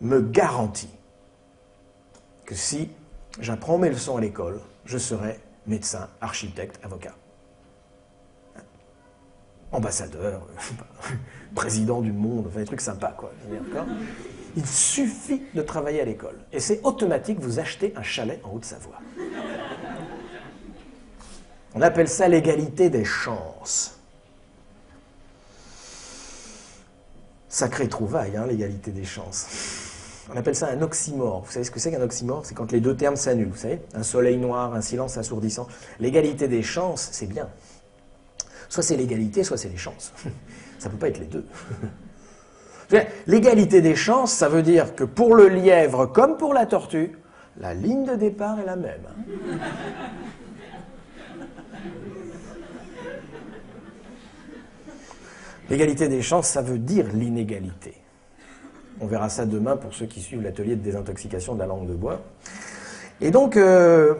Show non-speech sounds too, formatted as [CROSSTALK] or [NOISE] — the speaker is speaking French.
me garantit que si j'apprends mes leçons à l'école, je serai médecin, architecte, avocat. Ambassadeur, [LAUGHS] président du monde, enfin des trucs sympas, quoi. Il suffit de travailler à l'école. Et c'est automatique, vous achetez un chalet en Haute-Savoie. On appelle ça l'égalité des chances. Sacrée trouvaille, hein, l'égalité des chances. On appelle ça un oxymore. Vous savez ce que c'est qu'un oxymore? C'est quand les deux termes s'annulent, vous savez? Un soleil noir, un silence assourdissant. L'égalité des chances, c'est bien. Soit c'est l'égalité, soit c'est les chances. [LAUGHS] Ça ne peut pas être les deux. [LAUGHS] L'égalité des chances, ça veut dire que pour le lièvre comme pour la tortue, la ligne de départ est la même. [LAUGHS] L'égalité des chances, ça veut dire l'inégalité. On verra ça demain pour ceux qui suivent l'atelier de désintoxication de la langue de bois. Et donc, euh,